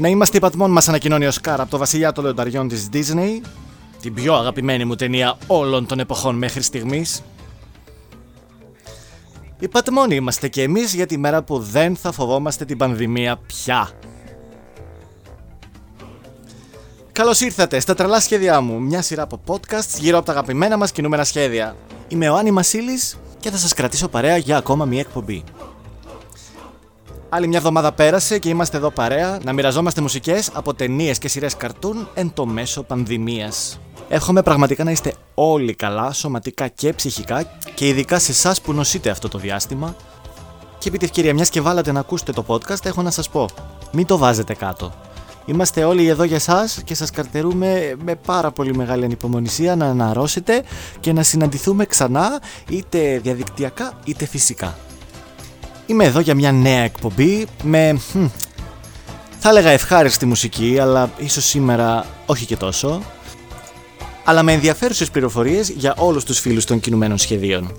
Να είμαστε υπατμόν μας ανακοινώνει ο Σκάρ από το βασιλιά των λεονταριών της Disney, την πιο αγαπημένη μου ταινία όλων των εποχών μέχρι στιγμής. Υπατμόνοι είμαστε και εμείς για τη μέρα που δεν θα φοβόμαστε την πανδημία πια. Καλώς ήρθατε στα τρελά σχέδιά μου, μια σειρά από podcasts γύρω από τα αγαπημένα μας κινούμενα σχέδια. Είμαι ο Άννη Μασίλης και θα σας κρατήσω παρέα για ακόμα μια εκπομπή. Άλλη μια εβδομάδα πέρασε και είμαστε εδώ παρέα να μοιραζόμαστε μουσικές από ταινίες και σειρές καρτούν εν το μέσο πανδημίας. Εύχομαι πραγματικά να είστε όλοι καλά, σωματικά και ψυχικά και ειδικά σε εσάς που νοσείτε αυτό το διάστημα. Και επί τη ευκαιρία, μιας και βάλατε να ακούσετε το podcast, έχω να σας πω: μην το βάζετε κάτω. Είμαστε όλοι εδώ για εσάς και σας καρτερούμε με πάρα πολύ μεγάλη ανυπομονησία να αναρρώσετε και να συναντηθούμε ξανά είτε διαδικτυακά είτε φυσικά. Είμαι εδώ για μια νέα εκπομπή με... θα έλεγα ευχάριστη μουσική, αλλά ίσως σήμερα όχι και τόσο. Αλλά με ενδιαφέρουσες πληροφορίες για όλους τους φίλους των κινουμένων σχεδίων.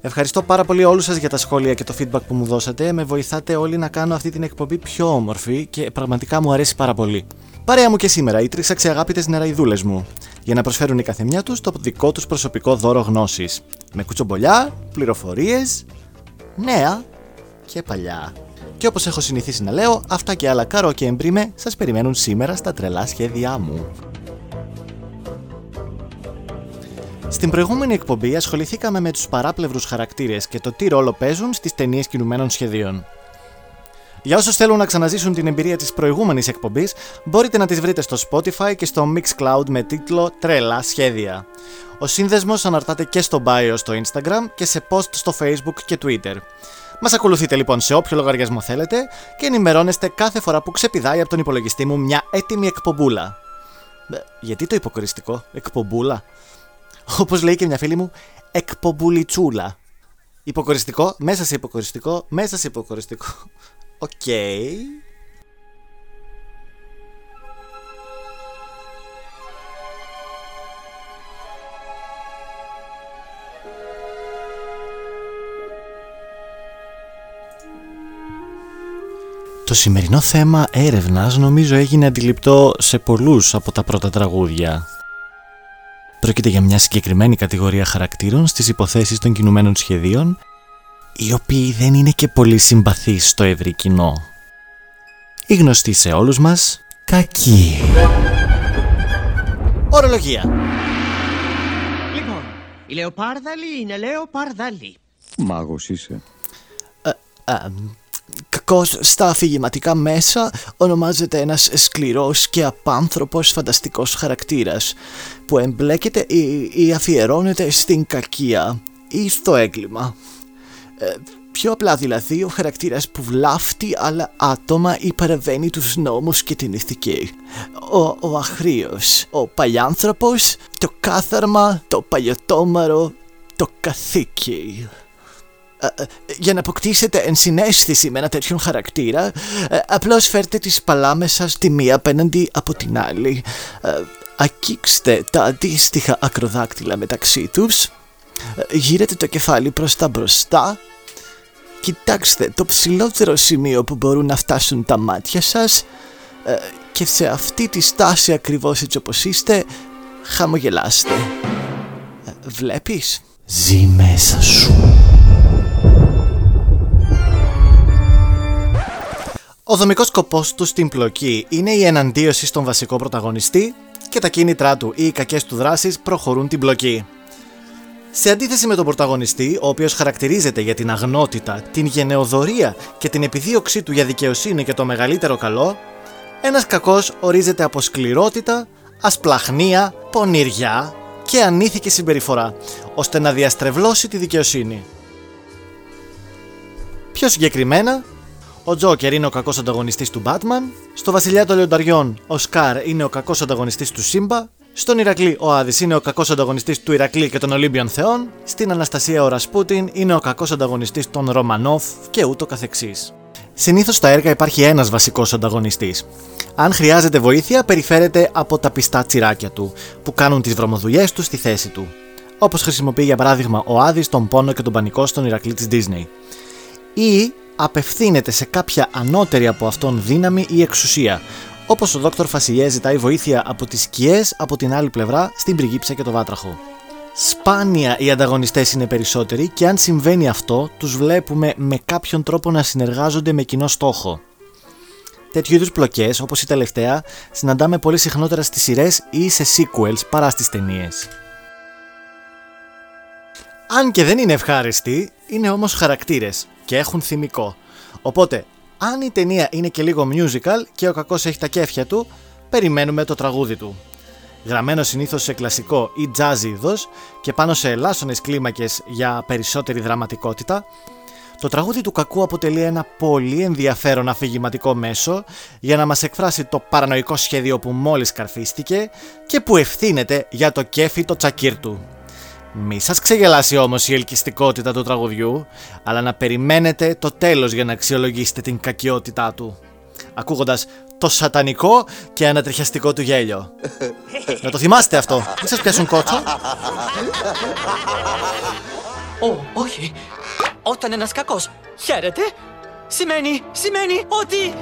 Ευχαριστώ πάρα πολύ όλους σας για τα σχόλια και το feedback που μου δώσατε. Με βοηθάτε όλοι να κάνω αυτή την εκπομπή πιο όμορφη και πραγματικά μου αρέσει πάρα πολύ. Παρέα μου και σήμερα οι τρεις αξιαγάπητες νεραϊδούλες μου για να προσφέρουν η καθεμιά τους το δικό τους προσωπικό δώρο γνώσης. Με κουτσομπολιά, πληροφορίες, νέα και παλιά. Και όπως έχω συνηθίσει να λέω, αυτά και άλλα καρό και εμπρίμε σας περιμένουν σήμερα στα τρελά σχέδιά μου. Στην προηγούμενη εκπομπή ασχοληθήκαμε με τους παράπλευρους χαρακτήρες και το τι ρόλο παίζουν στις ταινίες κινουμένων σχεδίων. Για όσους θέλουν να ξαναζήσουν την εμπειρία της προηγούμενης εκπομπής, μπορείτε να τις βρείτε στο Spotify και στο Mixcloud με τίτλο «Τρελά σχέδια». Ο σύνδεσμος αναρτάται και στο bio στο Instagram και σε post στο Facebook και Twitter. Μας ακολουθείτε λοιπόν σε όποιο λογαριασμό θέλετε και ενημερώνεστε κάθε φορά που ξεπηδάει από τον υπολογιστή μου μια έτοιμη εκπομπούλα. Ε, γιατί το υποκοριστικό, εκπομπούλα; Όπως λέει και μια φίλη μου, εκπομπουλιτσούλα. Υποκοριστικό, μέσα σε υποκοριστικό, μέσα σε υποκοριστικό. OK. Okay. Το σημερινό θέμα έρευνας νομίζω έγινε αντιληπτό σε πολλούς από τα πρώτα τραγούδια. Πρόκειται για μια συγκεκριμένη κατηγορία χαρακτήρων στις υποθέσεις των κινουμένων σχεδίων οι οποίοι δεν είναι και πολύ συμπαθείς στο ευρύ κοινό. Η γνωστή σε όλους μας, κακή. Ορολογία. Λοιπόν, η Λεοπάρδαλη είναι Λεοπάρδαλη. Μάγος είσαι. Ε, ε, κακός στα αφηγηματικά μέσα ονομάζεται ένας σκληρός και απάνθρωπος φανταστικός χαρακτήρας που εμπλέκεται ή, ή αφιερώνεται στην κακία ή στο έγκλημα. Ε, πιο απλά δηλαδή ο χαρακτήρας που βλάφτει άλλα άτομα ή παραβαίνει τους νόμους και την ηθική. Ο, ο αχρίος, ο παλιάνθρωπος, το κάθαρμα, το παλιωτόμαρο, το καθήκη. Ε, ε, για να αποκτήσετε ενσυναίσθηση με ένα τέτοιον χαρακτήρα, ε, απλώς φέρτε τις παλάμεσας τη μία απέναντι από την άλλη. Ακίξτε τα αντίστοιχα ακροδάκτυλα μεταξύ τους, γύρετε το κεφάλι προς τα μπροστά, κοιτάξτε το ψηλότερο σημείο που μπορούν να φτάσουν τα μάτια σας και σε αυτή τη στάση ακριβώς έτσι όπως είστε, χαμογελάστε. Βλέπεις, ζει μέσα σου. Ο δομικός σκοπός του στην πλοκή είναι η εναντίωση στον βασικό πρωταγωνιστή και τα κίνητρά του ή οι κακές του δράσεις προχωρούν την πλοκή. Σε αντίθεση με τον πρωταγωνιστή, ο οποίος χαρακτηρίζεται για την αγνότητα, την γενεοδορία και την επιδίωξή του για δικαιοσύνη και το μεγαλύτερο καλό, ένας κακός ορίζεται από σκληρότητα, ασπλαχνία, πονηριά και ανήθικη συμπεριφορά, ώστε να διαστρεβλώσει τη δικαιοσύνη. Πιο συγκεκριμένα, ο Τζόκερ είναι ο κακός ανταγωνιστής του Batman. Στο Βασιλιά των Λεονταριών, ο Σκάρ είναι ο κακός ανταγωνιστής του Σύμπα. Στον Ηρακλή, ο Άδης είναι ο κακός ανταγωνιστής του Ηρακλή και των Ολύμπιων Θεών. Στην Αναστασία, ο Ρασπούτιν είναι ο κακός ανταγωνιστής των Ρωμανόφ και ούτω καθεξής. Συνήθως στα έργα υπάρχει ένας βασικός ανταγωνιστής. Αν χρειάζεται βοήθεια, περιφέρεται από τα πιστά τσιράκια του, που κάνουν τις βρωμοδουλειές τους στη θέση του. Όπως χρησιμοποιεί για παράδειγμα ο Άδης τον πόνο και τον πανικό στον Ηρακλή της Disney. Ή απευθύνεται σε κάποια ανώτερη από αυτόν δύναμη ή εξουσία, Όπως ο Δόκτωρ Φασιλιέ ζητάει βοήθεια από τις σκιές από την άλλη πλευρά στην Πριγύψα και το Βάτραχο. Σπάνια οι ανταγωνιστές είναι περισσότεροι και αν συμβαίνει αυτό τους βλέπουμε με κάποιον τρόπο να συνεργάζονται με κοινό στόχο. Τέτοιου είδους πλοκές, όπως η τελευταία, συναντάμε πολύ συχνότερα στις σειρές ή σε sequels παρά στις ταινίες. Αν και δεν είναι ευχάριστοι, είναι όμως χαρακτήρες και έχουν θυμικό. Οπότε, αν η ταινία είναι και λίγο musical και ο κακός έχει τα κέφια του, περιμένουμε το τραγούδι του. Γραμμένο συνήθως σε κλασικό ή jazz είδος και πάνω σε ελάσσονες κλίμακες για περισσότερη δραματικότητα, το τραγούδι του κακού αποτελεί ένα πολύ ενδιαφέρον αφηγηματικό μέσο για να μας εκφράσει το παρανοϊκό σχέδιο που μόλις καρφίστηκε και που ευθύνεται για το κέφι το τσακίρ του. Μη σας ξεγελάσει όμως η ελκυστικότητα του τραγουδιού, αλλά να περιμένετε το τέλος για να αξιολογήσετε την κακιότητά του. Ακούγοντας το σατανικό και ανατριχιαστικό του γέλιο. να το θυμάστε αυτό, μην σας πιάσουν κότσο. Ω, όχι. Όταν ένας κακός χαίρεται, σημαίνει, σημαίνει ότι...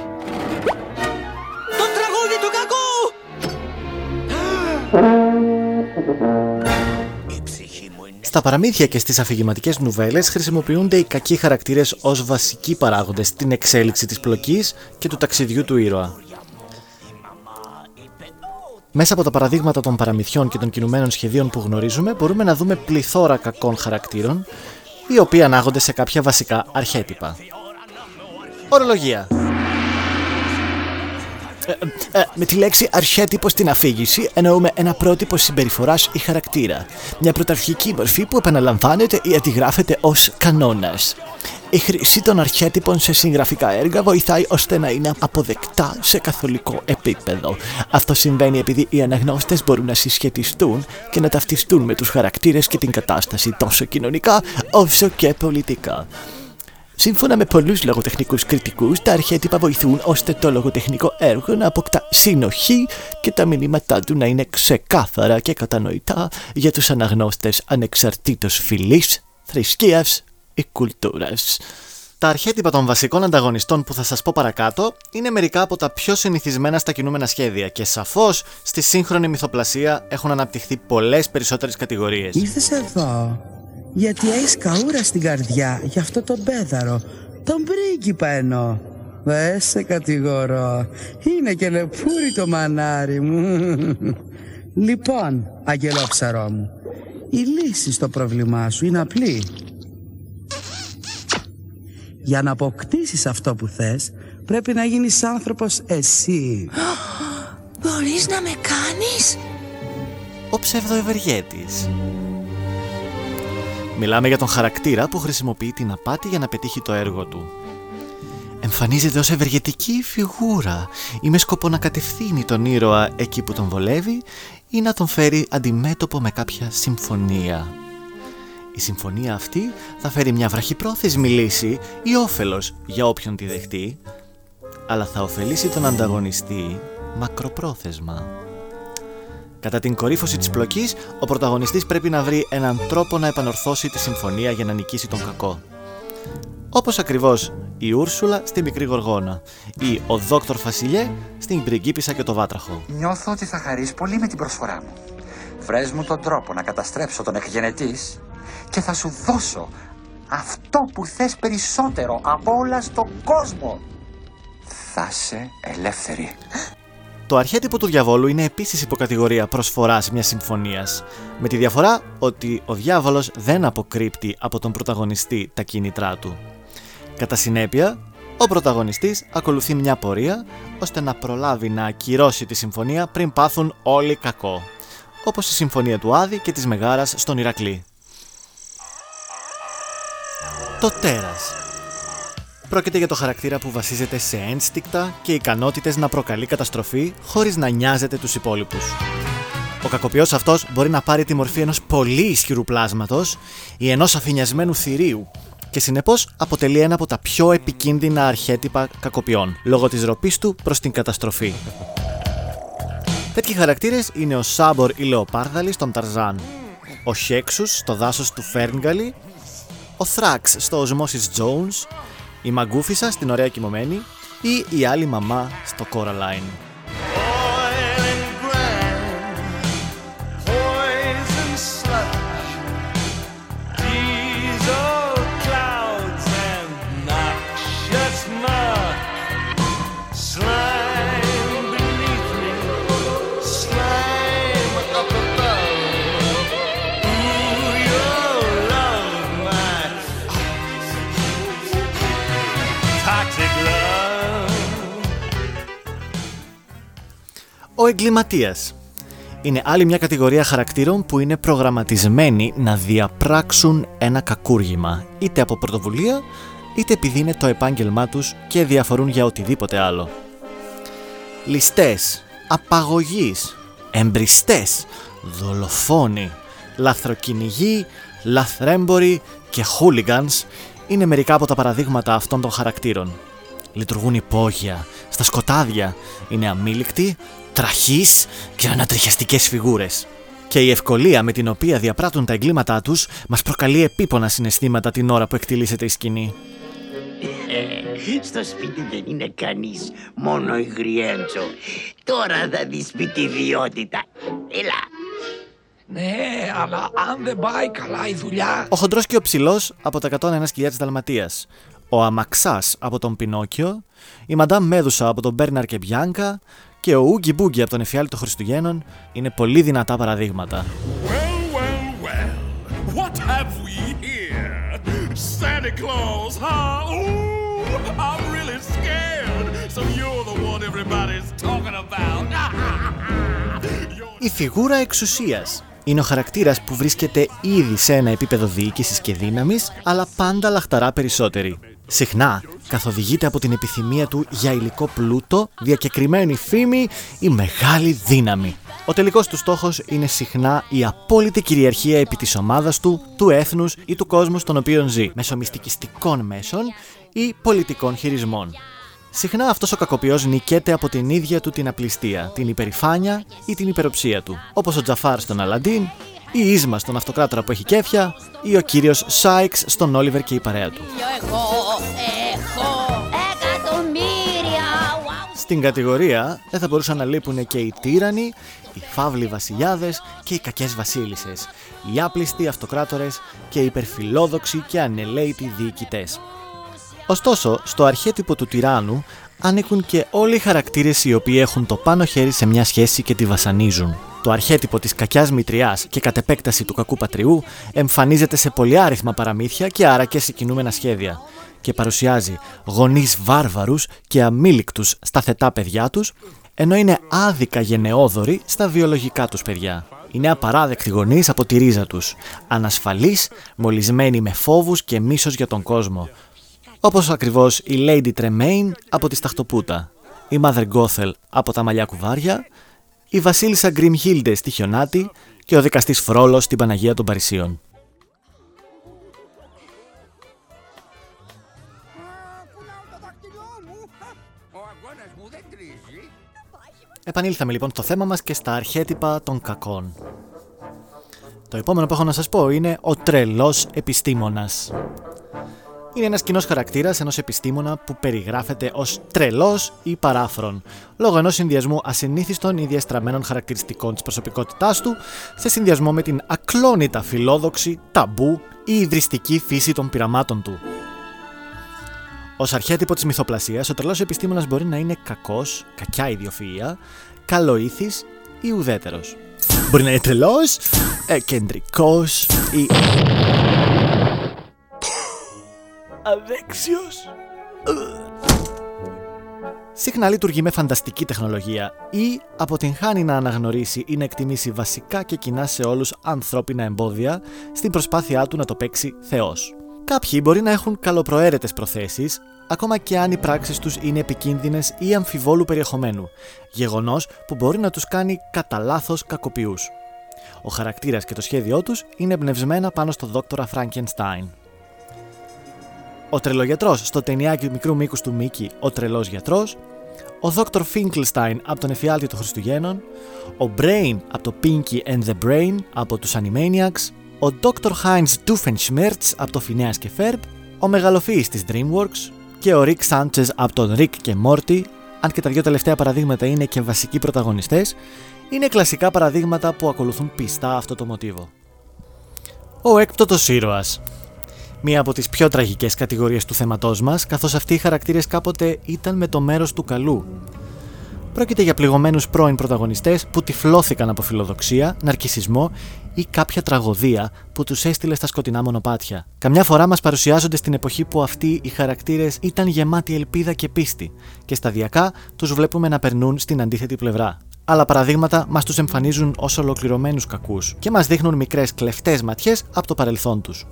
Το τραγούδι του κακού! Στα παραμύθια και στις αφηγηματικές νουβέλες χρησιμοποιούνται οι κακοί χαρακτήρες ως βασικοί παράγοντες στην εξέλιξη της πλοκής και του ταξιδιού του ήρωα. Μέσα από τα παραδείγματα των παραμυθιών και των κινουμένων σχεδίων που γνωρίζουμε μπορούμε να δούμε πληθώρα κακών χαρακτήρων οι οποίοι ανάγονται σε κάποια βασικά αρχέτυπα. Ορολογία ε, ε, ε, με τη λέξη αρχέτυπο στην αφήγηση εννοούμε ένα πρότυπο συμπεριφοράς ή χαρακτήρα. Μια πρωταρχική μορφή που επαναλαμβάνεται ή αντιγράφεται ως κανόνας. Η χρήση των αρχέτυπων σε συγγραφικά έργα βοηθάει ώστε να είναι αποδεκτά σε καθολικό επίπεδο. Αυτό συμβαίνει επειδή οι αναγνώστες μπορούν να συσχετιστούν και να ταυτιστούν με τους χαρακτήρες και την κατάσταση τόσο κοινωνικά όσο και πολιτικά. Σύμφωνα με πολλούς λογοτεχνικούς κριτικούς, τα αρχέτυπα βοηθούν ώστε το λογοτεχνικό έργο να αποκτά συνοχή και τα μηνύματά του να είναι ξεκάθαρα και κατανοητά για τους αναγνώστες ανεξαρτήτως φυλής, θρησκείας ή κουλτούρας. Τα αρχέτυπα των βασικών ανταγωνιστών που θα σας πω παρακάτω είναι μερικά από τα πιο συνηθισμένα στα κινούμενα σχέδια και σαφώς στη σύγχρονη μυθοπλασία έχουν αναπτυχθεί πολλές περισσότερες κατηγορίες. Ήρθες εδώ γιατί έχεις καούρα στην καρδιά για αυτό τον πέδαρο, τον πρίγκιπα εννοώ. Δεν σε κατηγορώ, είναι και λεπούρι το μανάρι μου. Λοιπόν, αγγελόψαρό μου, η λύση στο πρόβλημά σου είναι απλή. Για να αποκτήσεις αυτό που θες, πρέπει να γίνεις άνθρωπος εσύ. Μπορείς να με κάνεις; Ο ψευδοευεργέτης. Μιλάμε για τον χαρακτήρα που χρησιμοποιεί την απάτη για να πετύχει το έργο του. Εμφανίζεται ως ευεργετική φιγούρα ή με σκοπό να κατευθύνει τον ήρωα εκεί που τον βολεύει ή να τον φέρει αντιμέτωπο με κάποια συμφωνία. Η συμφωνία αυτή θα φέρει μια βραχυπρόθεσμη λύση ή όφελος για όποιον τη δεχτεί, αλλά θα ωφελήσει τον ανταγωνιστή μακροπρόθεσμα. Κατά την κορύφωση της πλοκής, ο πρωταγωνιστής πρέπει να βρει έναν τρόπο να επανορθώσει τη συμφωνία για να νικήσει τον κακό. Όπως ακριβώς η Ούρσουλα στη Μικρή Γοργόνα ή ο Δόκτωρ Φασιλιέ στην Πριγκίπισσα και το Βάτραχο. Νιώθω ότι θα χαρείς πολύ με την προσφορά μου. Βρες μου τον τρόπο να καταστρέψω τον εκγενετής και θα σου δώσω αυτό που θες περισσότερο από όλα στον κόσμο. Θα είσαι ελεύθερη. Το αρχέτυπο του διαβόλου είναι επίσης υποκατηγορία προσφοράς μιας συμφωνίας. Με τη διαφορά ότι ο διάβολος δεν αποκρύπτει από τον πρωταγωνιστή τα κίνητρά του. Κατά συνέπεια, ο πρωταγωνιστής ακολουθεί μια πορεία ώστε να προλάβει να ακυρώσει τη συμφωνία πριν πάθουν όλοι κακό. Όπως η συμφωνία του Άδη και της Μεγάρας στον Ηρακλή. Το τέρας Πρόκειται για το χαρακτήρα που βασίζεται σε ένστικτα και ικανότητες να προκαλεί καταστροφή χωρίς να νοιάζεται τους υπόλοιπους. Ο κακοποιός αυτός μπορεί να πάρει τη μορφή ενός πολύ ισχυρού πλάσματος ή ενός αφηνιασμένου θηρίου και συνεπώς αποτελεί ένα από τα πιο επικίνδυνα αρχέτυπα κακοποιών λόγω της ροπής του προς την καταστροφή. Τέτοιοι χαρακτήρες είναι ο Σάμπορ ή Λεοπάρδαλη στον Ταρζάν, ο Χέξους στο δάσος του Φέρνγκαλι, ο Θράξ στο Οσμόσεις Jones η Μαγκούφισσα στην Ωραία Κοιμωμένη ή η άλλη μαμά στο Coraline. Ο εγκληματίας είναι άλλη μια κατηγορία χαρακτήρων που είναι προγραμματισμένοι να διαπράξουν ένα κακούργημα, είτε από πρωτοβουλία, είτε επειδή είναι το επάγγελμά τους και διαφορούν για οτιδήποτε άλλο. Ληστές, απαγωγείς, εμπριστές, δολοφόνοι, λαθροκυνηγοί, λαθρέμποροι και hooligans είναι μερικά από τα παραδείγματα αυτών των χαρακτήρων. Λειτουργούν υπόγεια, στα σκοτάδια, είναι αμήλικτοι, τραχείς και ανατριχιαστικές φιγούρες. Και η ευκολία με την οποία διαπράττουν τα εγκλήματά τους μας προκαλεί επίπονα συναισθήματα την ώρα που εκτιλήσεται η σκηνή. Στο σπίτι δεν είναι κανείς, μόνο η Γριέντσο. Τώρα θα δεις πει τη ιδιότητα. Έλα. Ναι, αλλά αν δεν πάει καλά η δουλειά. Ο χοντρός και ο ψηλός από τα 101 σκυλιά της Δαλματίας. Ο Αμαξάς από τον Πινόκιο. Η Μαντάμ Μέδουσα από τον Μπέρναρ και Μπιάνκα. Και ο Ούγκι Μπούγκι από τον Εφιάλτη των Χριστουγέννων είναι πολύ δυνατά παραδείγματα. Well, well, well. What have we here? Santa Claus, huh? Ooh, I'm really scared. So you're the one everybody's talking about. Η φιγούρα εξουσίας είναι ο χαρακτήρας που βρίσκεται ήδη σε ένα επίπεδο διοίκησης και δύναμης, αλλά πάντα λαχταρά περισσότερη. Συχνά καθοδηγείται από την επιθυμία του για υλικό πλούτο, διακεκριμένη φήμη ή μεγάλη δύναμη. Ο τελικός του στόχος είναι συχνά η απόλυτη κυριαρχία επί της ομάδας του, του έθνους ή του κόσμου στον οποίο ζει, μέσω μυστικιστικών μέσων ή πολιτικών χειρισμών. Συχνά αυτός ο κακοποιός νικέται από την ίδια του την απληστία, την υπερηφάνεια ή την υπεροψία του, όπως ο Τζαφάρ στον Αλαντίν, η Ίσμα στον Αυτοκράτορα που έχει κέφια ή ο κύριος Σάιξ στον Όλιβερ και η παρέα του. Στην κατηγορία δεν θα μπορούσαν να λείπουν και οι τύρανοι, οι φαύλοι βασιλιάδες και οι κακές βασίλισσες, οι άπλιστοι αυτοκράτορες και οι υπερφιλόδοξοι και ανελαίητοι διοικητές. Ωστόσο, στο αρχέτυπο του τυράννου ανήκουν και όλοι οι χαρακτήρες οι οποίοι έχουν το πάνω χέρι σε μια σχέση και τη βασανίζουν. Το αρχέτυπο της κακιάς μητριάς και κατ' επέκταση του κακού πατριού εμφανίζεται σε πολυάριθμα παραμύθια και άρα και σε κινούμενα σχέδια και παρουσιάζει γονείς βάρβαρους και αμήλικτους στα θετά παιδιά τους, ενώ είναι άδικα γενναιόδοροι στα βιολογικά τους παιδιά. Είναι απαράδεκτοι γονείς από τη ρίζα τους, ανασφαλείς, μολυσμένοι με φόβους και μίσος για τον κόσμο, όπως ακριβώς η Lady Tremaine από τη Σταχτοπούτα, η Mother Gothel από τα μαλλιά κουβάρια, η Βασίλισσα Grimhilde στη Χιονάτη και ο δικαστής Φρόλος στην Παναγία των Παρισίων. Επανήλθαμε λοιπόν στο θέμα μας και στα αρχέτυπα των κακών. Το επόμενο που έχω να σας πω είναι ο τρελός επιστήμονας. Είναι ένας κοινός χαρακτήρας ενός επιστήμονα που περιγράφεται ως τρελός ή παράφρον, λόγω ενός συνδυασμού ασυνήθιστων ή διαστραμμένων χαρακτηριστικών της προσωπικότητάς του, σε συνδυασμό με την ακλόνητα φιλόδοξη, ταμπού ή ιδρυστική φύση των πειραμάτων του. Ω αρχέτυπο της μυθοπλασίας, ο τρελός επιστήμονας μπορεί να είναι κακός, κακιά ιδιοφυα, καλοήθης ή ουδέτερος. Μπορεί να είναι τρελός, ε, κεντρικός ή. Αδέξιος. Συχνά λειτουργεί με φανταστική τεχνολογία ή αποτυγχάνει να αναγνωρίσει ή να εκτιμήσει βασικά και κοινά σε όλους ανθρώπινα εμπόδια στην προσπάθειά του να το παίξει Θεός. Κάποιοι μπορεί να έχουν καλοπροαίρετες προθέσεις, ακόμα και αν οι πράξεις τους είναι επικίνδυνες ή αμφιβόλου περιεχομένου, γεγονός που μπορεί να τους κάνει κατά λάθος κακοποιούς. Ο χαρακτήρας και το σχέδιό τους είναι εμπνευσμένα πάνω στο δόκτορα Frankenstein. Ο τρελογιατρός στο ταινιάκι του μικρού μήκους του Μίκη, ο τρελός γιατρός, ο Δόκτωρ Finkelstein από τον Εφιάλτη των Χριστουγέννων, ο Brain από το Pinky and the Brain από τους Animaniacs, ο Dr. Heinz Doofenshmirtz από το Phineas και Ferb, ο μεγαλοφύης της DreamWorks και ο Rick Sanchez από τον Rick και Morty, αν και τα δύο τελευταία παραδείγματα είναι και βασικοί πρωταγωνιστές, είναι κλασικά παραδείγματα που ακολουθούν πιστά αυτό το μοτίβο. Ο έκπτωτος ήρωας Μία από τις πιο τραγικές κατηγορίες του θέματός μας, καθώς αυτοί οι χαρακτήρες κάποτε ήταν με το μέρος του καλού, Πρόκειται για πληγωμένους πρώην πρωταγωνιστές που τυφλώθηκαν από φιλοδοξία, ναρκισισμό ή κάποια τραγωδία που τους έστειλε στα σκοτεινά μονοπάτια. Καμιά φορά μας παρουσιάζονται στην εποχή που αυτοί οι χαρακτήρες ήταν γεμάτοι ελπίδα και πίστη και σταδιακά τους βλέπουμε να περνούν στην αντίθετη πλευρά. άλλα παραδείγματα μας τους εμφανίζουν ως ολοκληρωμένους κακούς και μας δείχνουν μικρές κλεφτές ματιές από το παρελθόν τους.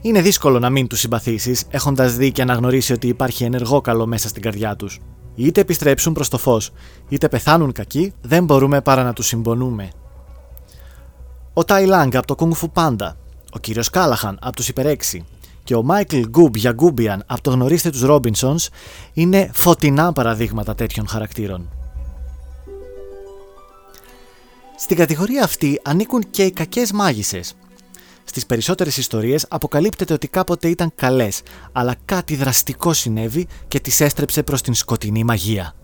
Είναι δύσκολο να μην τους συμπαθήσεις, έχοντας δει και αναγνωρίσει ότι υπάρχει ενεργό καλό μέσα στην καρδιά τους. Είτε επιστρέψουν προς το φως, είτε πεθάνουν κακοί, δεν μπορούμε παρά να τους συμπονούμε. Ο Τάι Λανγκ από το Kung Fu Panda, ο κύριος Κάλαχαν από τους Υπερ 6 και ο Μάικλ Γκουμπ Γιαγκούμπιαν από το Γνωρίστε τους Ρόμπινσονς είναι φωτεινά παραδείγματα τέτοιων χαρακτήρων. Στην κατηγορία αυτή ανήκουν και οι κακές μάγισσες. Στις περισσότερες ιστορίες αποκαλύπτεται ότι κάποτε ήταν καλές, αλλά κάτι δραστικό συνέβη και τις έστρεψε προς την σκοτεινή μαγεία.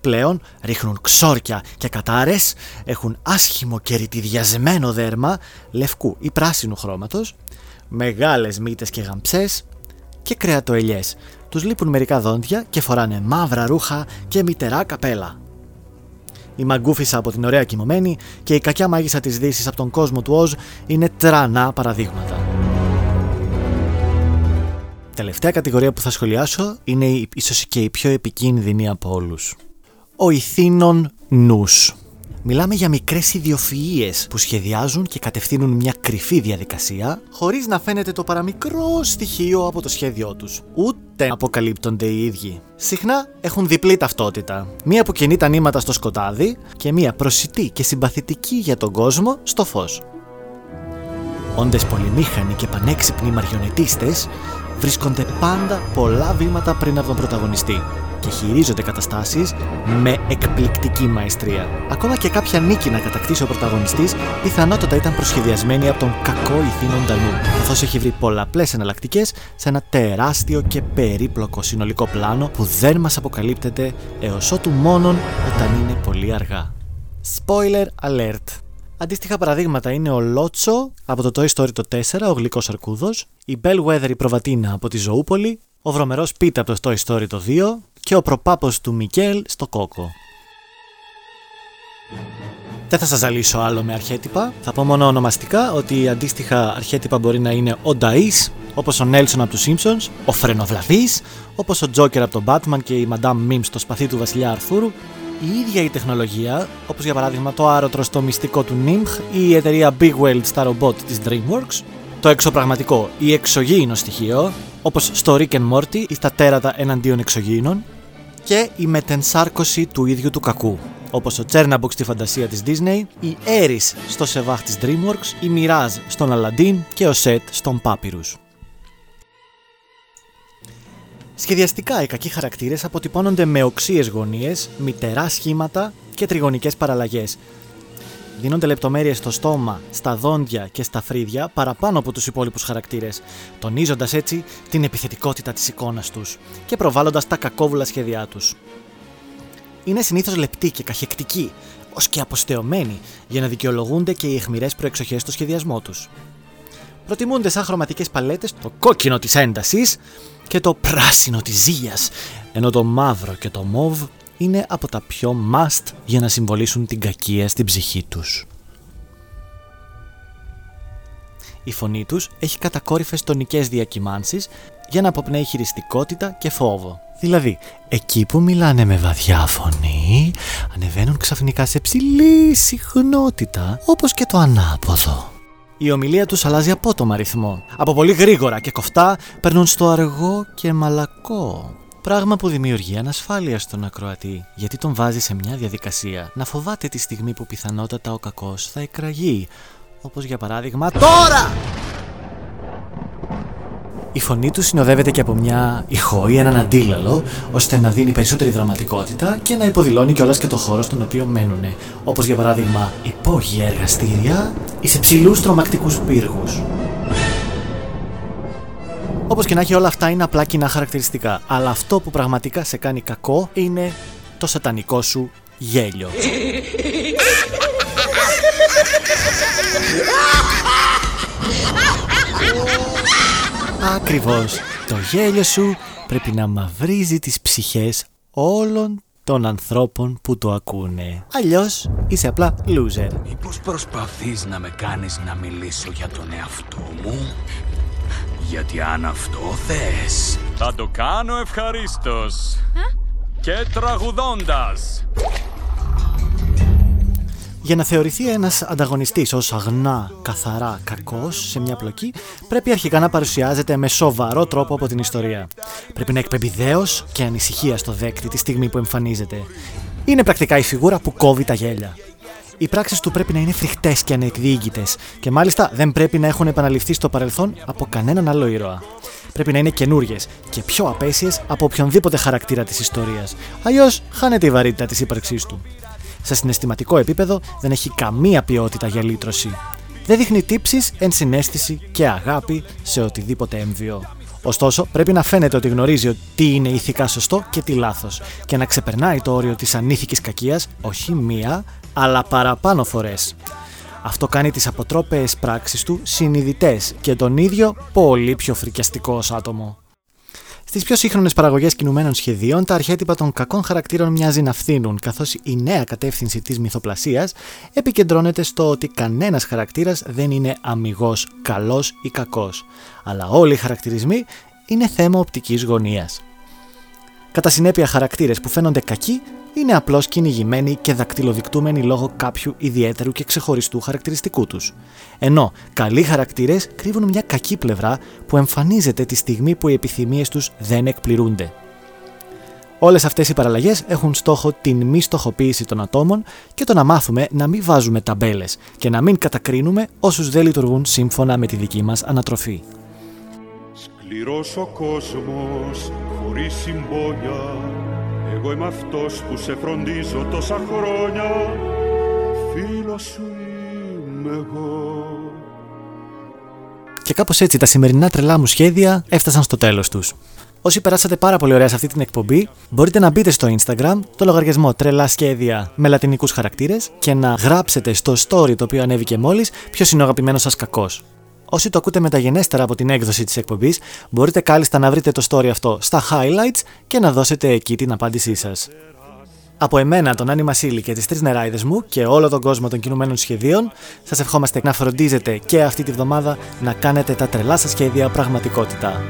Πλέον ρίχνουν ξόρκια και κατάρες, έχουν άσχημο και ρητιδιασμένο δέρμα, λευκού ή πράσινου χρώματος, μεγάλες μύτες και γαμψές και κρεατοελιές. Τους λείπουν μερικά δόντια και φοράνε μαύρα ρούχα και μητερά καπέλα. Η μαγκούφισσα από την ωραία κοιμωμένη και η κακιά μάγισσα της δύσης από τον κόσμο του Οζ είναι τρανά παραδείγματα. Τελευταία κατηγορία που θα σχολιάσω είναι ίσως και η πιο επικίνδυνη από όλους. Ο ηθήνων νους. Μιλάμε για μικρές ιδιοφυΐες που σχεδιάζουν και κατευθύνουν μια κρυφή διαδικασία, χωρίς να φαίνεται το παραμικρό στοιχείο από το σχέδιό τους. Ούτε αποκαλύπτονται οι ίδιοι. Συχνά έχουν διπλή ταυτότητα. Μία που κινεί τα νήματα στο σκοτάδι και μία προσιτή και συμπαθητική για τον κόσμο στο φως. Όντες πολυμήχανοι και πανέξυπνοι μαριονετίστες βρίσκονται πάντα πολλά βήματα πριν από τον πρωταγωνιστή και χειρίζονται καταστάσεις με εκπληκτική μαεστρία. Ακόμα και κάποια νίκη να κατακτήσει ο πρωταγωνιστής πιθανότατα ήταν προσχεδιασμένη από τον κακό ηθήνον Ντανού, καθώς έχει βρει πολλαπλές εναλλακτικές σε ένα τεράστιο και περίπλοκο συνολικό πλάνο που δεν μας αποκαλύπτεται έως ότου μόνον όταν είναι πολύ αργά. Spoiler alert. Αντίστοιχα παραδείγματα είναι ο Λότσο από το Toy Story το 4, ο γλυκός αρκούδος, η Bellwether η προβατίνα από τη Ζωούπολη, ο βρωμερός Πίτα από το Toy Story το 2 και ο προπάπος του Μικέλ στο Κόκο. Δεν θα σας ζαλίσω άλλο με αρχέτυπα, θα πω μόνο ονομαστικά ότι αντίστοιχα αρχέτυπα μπορεί να είναι ο Νταΐς, όπως ο Νέλσον από τους Simpsons, ο Φρενοβλαβής, όπως ο Τζόκερ από τον Batman και η Madame Mim στο σπαθί του βασιλιά Αρθούρου, η ίδια η τεχνολογία, όπως για παράδειγμα το άρωτρος στο μυστικό του NIMH ή η εταιρεία Big Whale στα ρομπότ της DreamWorks, το εξωπραγματικό ή εξωγήινο στοιχείο, όπως στο Rick and Morty ή στα τέρατα εναντίον εξωγήινων, και η μετενσάρκωση του ίδιου του κακού, όπως ο Τσέρναμπουκ στη φαντασία της Disney, η Eris στο σεβάχ της DreamWorks, η Mirage στον Aladdin και ο Σετ στον Papyrus. Σχεδιαστικά οι κακοί χαρακτήρες αποτυπώνονται με οξύες γωνίες, μητερά σχήματα και τριγωνικές παραλλαγές. Δίνονται λεπτομέρειες στο στόμα, στα δόντια και στα φρύδια παραπάνω από τους υπόλοιπους χαρακτήρες, τονίζοντας έτσι την επιθετικότητα της εικόνας τους και προβάλλοντας τα κακόβουλα σχέδιά τους. Είναι συνήθως λεπτοί και καχεκτικοί, ως και αποστεωμένοι, για να δικαιολογούνται και οι αιχμηρές προεξοχές στο σχεδιασμό τους. Προτιμούνται σαν χρωματικές παλέτες το κόκκινο της έντασης και το πράσινο της ζύγιας, ενώ το μαύρο και το μοβ είναι από τα πιο must για να συμβολήσουν την κακία στην ψυχή τους. Η φωνή τους έχει κατακόρυφες τονικές διακυμάνσεις για να αποπνέει χειριστικότητα και φόβο. Δηλαδή, εκεί που μιλάνε με βαδιά φωνή, ανεβαίνουν ξαφνικά σε ψηλή συχνότητα, όπως και το ανάποδο. Η ομιλία τους αλλάζει απότομα ρυθμό. Από πολύ γρήγορα και κοφτά περνούν στο αργό και μαλακό. Πράγμα που δημιουργεί ανασφάλεια στον ακροατή, γιατί τον βάζει σε μια διαδικασία να φοβάται τη στιγμή που πιθανότατα ο κακός θα εκραγεί. Όπως για παράδειγμα TΟΡΑ! Η φωνή του συνοδεύεται και από μια ηχό ή έναν αντίλαλο, ώστε να δίνει περισσότερη δραματικότητα και να υποδηλώνει κιόλας και το χώρο στον οποίο μένουν. Όπως για παράδειγμα υπόγεια εργαστήρια ή σε ψηλούς τρομακτικούς πύργους. Όπως και να έχει, όλα αυτά είναι απλά κοινά χαρακτηριστικά. Αλλά αυτό που πραγματικά σε κάνει κακό είναι το σατανικό σου γέλιο. Ακριβώς. Το γέλιο σου πρέπει να μαυρίζει τις ψυχές όλων των ανθρώπων που το ακούνε. Αλλιώς είσαι απλά loser. Μήπως προσπαθείς να με κάνεις να μιλήσω για τον εαυτό μου; Γιατί αν αυτό θες... Θα το κάνω ευχαρίστως. Και τραγουδώντας. Για να θεωρηθεί ένας ανταγωνιστής ως αγνά, καθαρά κακό σε μια πλοκή, πρέπει αρχικά να παρουσιάζεται με σοβαρό τρόπο από την ιστορία. Πρέπει να εκπέμπει δέος και ανησυχία στο δέκτη τη στιγμή που εμφανίζεται. Είναι πρακτικά η φιγούρα που κόβει τα γέλια. Οι πράξεις του πρέπει να είναι φρικτές και ανεκδίκητε και μάλιστα δεν πρέπει να έχουν επαναληφθεί στο παρελθόν από κανέναν άλλο ήρωα. Πρέπει να είναι καινούριες και πιο απέσιες από οποιονδήποτε χαρακτήρα της ιστορίας. Αλλιώς χάνεται η βαρύτητα της ύπαρξής του. Σε συναισθηματικό επίπεδο δεν έχει καμία ποιότητα για λύτρωση. Δεν δείχνει τύψεις, ενσυναίσθηση και αγάπη σε οτιδήποτε έμβιο. Ωστόσο, πρέπει να φαίνεται ότι γνωρίζει τι είναι ηθικά σωστό και τι λάθος και να ξεπερνάει το όριο της ανήθικης κακίας όχι μία, αλλά παραπάνω φορές. Αυτό κάνει τις αποτρόπαιες πράξεις του συνειδητές και τον ίδιο πολύ πιο φρικιαστικό ως άτομο. Στις πιο σύγχρονες παραγωγές κινουμένων σχεδίων, τα αρχέτυπα των κακών χαρακτήρων μοιάζει να φθήνουν, καθώς η νέα κατεύθυνση της μυθοπλασίας επικεντρώνεται στο ότι κανένας χαρακτήρας δεν είναι αμυγός καλός ή κακός, αλλά όλοι οι χαρακτηρισμοί είναι θέμα οπτικής γωνίας. Κατά συνέπεια, χαρακτήρες που φαίνονται κακοί είναι απλώς κυνηγημένοι και δακτυλοδεικτούμενοι λόγω κάποιου ιδιαίτερου και ξεχωριστού χαρακτηριστικού τους. Ενώ καλοί χαρακτήρες κρύβουν μια κακή πλευρά που εμφανίζεται τη στιγμή που οι επιθυμίες τους δεν εκπληρούνται. Όλες αυτές οι παραλλαγές έχουν στόχο την μη στοχοποίηση των ατόμων και το να μάθουμε να μην βάζουμε ταμπέλες και να μην κατακρίνουμε όσους δεν λειτουργούν σύμφωνα με τη δική μας ανατροφή. Σκληρός ο κόσμος, χωρίς συμπόνια Εγώ είμαι αυτός που σε φροντίζω τόσα χρόνια Φίλος σου είμαι εγώ Και κάπως έτσι τα σημερινά τρελά μου σχέδια έφτασαν στο τέλος τους. Όσοι περάσατε πάρα πολύ ωραία σε αυτή την εκπομπή, μπορείτε να μπείτε στο Instagram, το λογαριασμό τρελά σχέδια με λατινικούς χαρακτήρες και να γράψετε στο story το οποίο ανέβηκε μόλις ποιος είναι ο αγαπημένος σας κακός. Όσοι το ακούτε μεταγενέστερα από την έκδοση της εκπομπής, μπορείτε κάλλιστα να βρείτε το story αυτό στα highlights και να δώσετε εκεί την απάντησή σας. Από εμένα, τον Άννη Μασίλη και τις τρεις νεράιδες μου και όλο τον κόσμο των κινουμένων σχεδίων, σας ευχόμαστε να φροντίζετε και αυτή τη βδομάδα να κάνετε τα τρελά σας σχέδια πραγματικότητα.